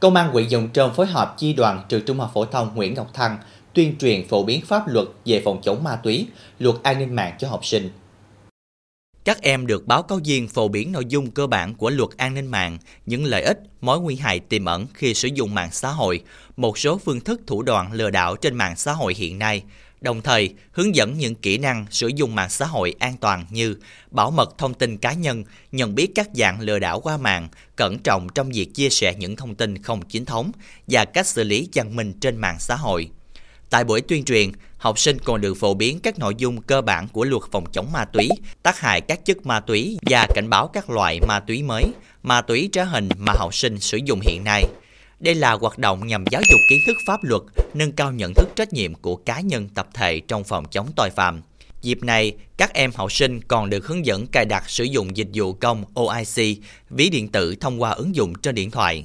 Công an huyện Dòng Trơm phối hợp chi đoàn trường Trung học phổ thông Nguyễn Ngọc Thăng tuyên truyền phổ biến pháp luật về phòng chống ma túy, luật an ninh mạng cho học sinh. Các em được báo cáo viên phổ biến nội dung cơ bản của luật an ninh mạng, những lợi ích, mối nguy hại tiềm ẩn khi sử dụng mạng xã hội, một số phương thức thủ đoạn lừa đảo trên mạng xã hội hiện nay, đồng thời hướng dẫn những kỹ năng sử dụng mạng xã hội an toàn như bảo mật thông tin cá nhân, nhận biết các dạng lừa đảo qua mạng, cẩn trọng trong việc chia sẻ những thông tin không chính thống và cách xử lý văn minh trên mạng xã hội. Tại buổi tuyên truyền, học sinh còn được phổ biến các nội dung cơ bản của luật phòng chống ma túy, tác hại các chất ma túy và cảnh báo các loại ma túy mới, ma túy trá hình mà học sinh sử dụng hiện nay. Đây là hoạt động nhằm giáo dục kiến thức pháp luật, nâng cao nhận thức trách nhiệm của cá nhân tập thể trong phòng chống tội phạm. Dịp này, các em học sinh còn được hướng dẫn cài đặt sử dụng dịch vụ công OIC, ví điện tử thông qua ứng dụng trên điện thoại.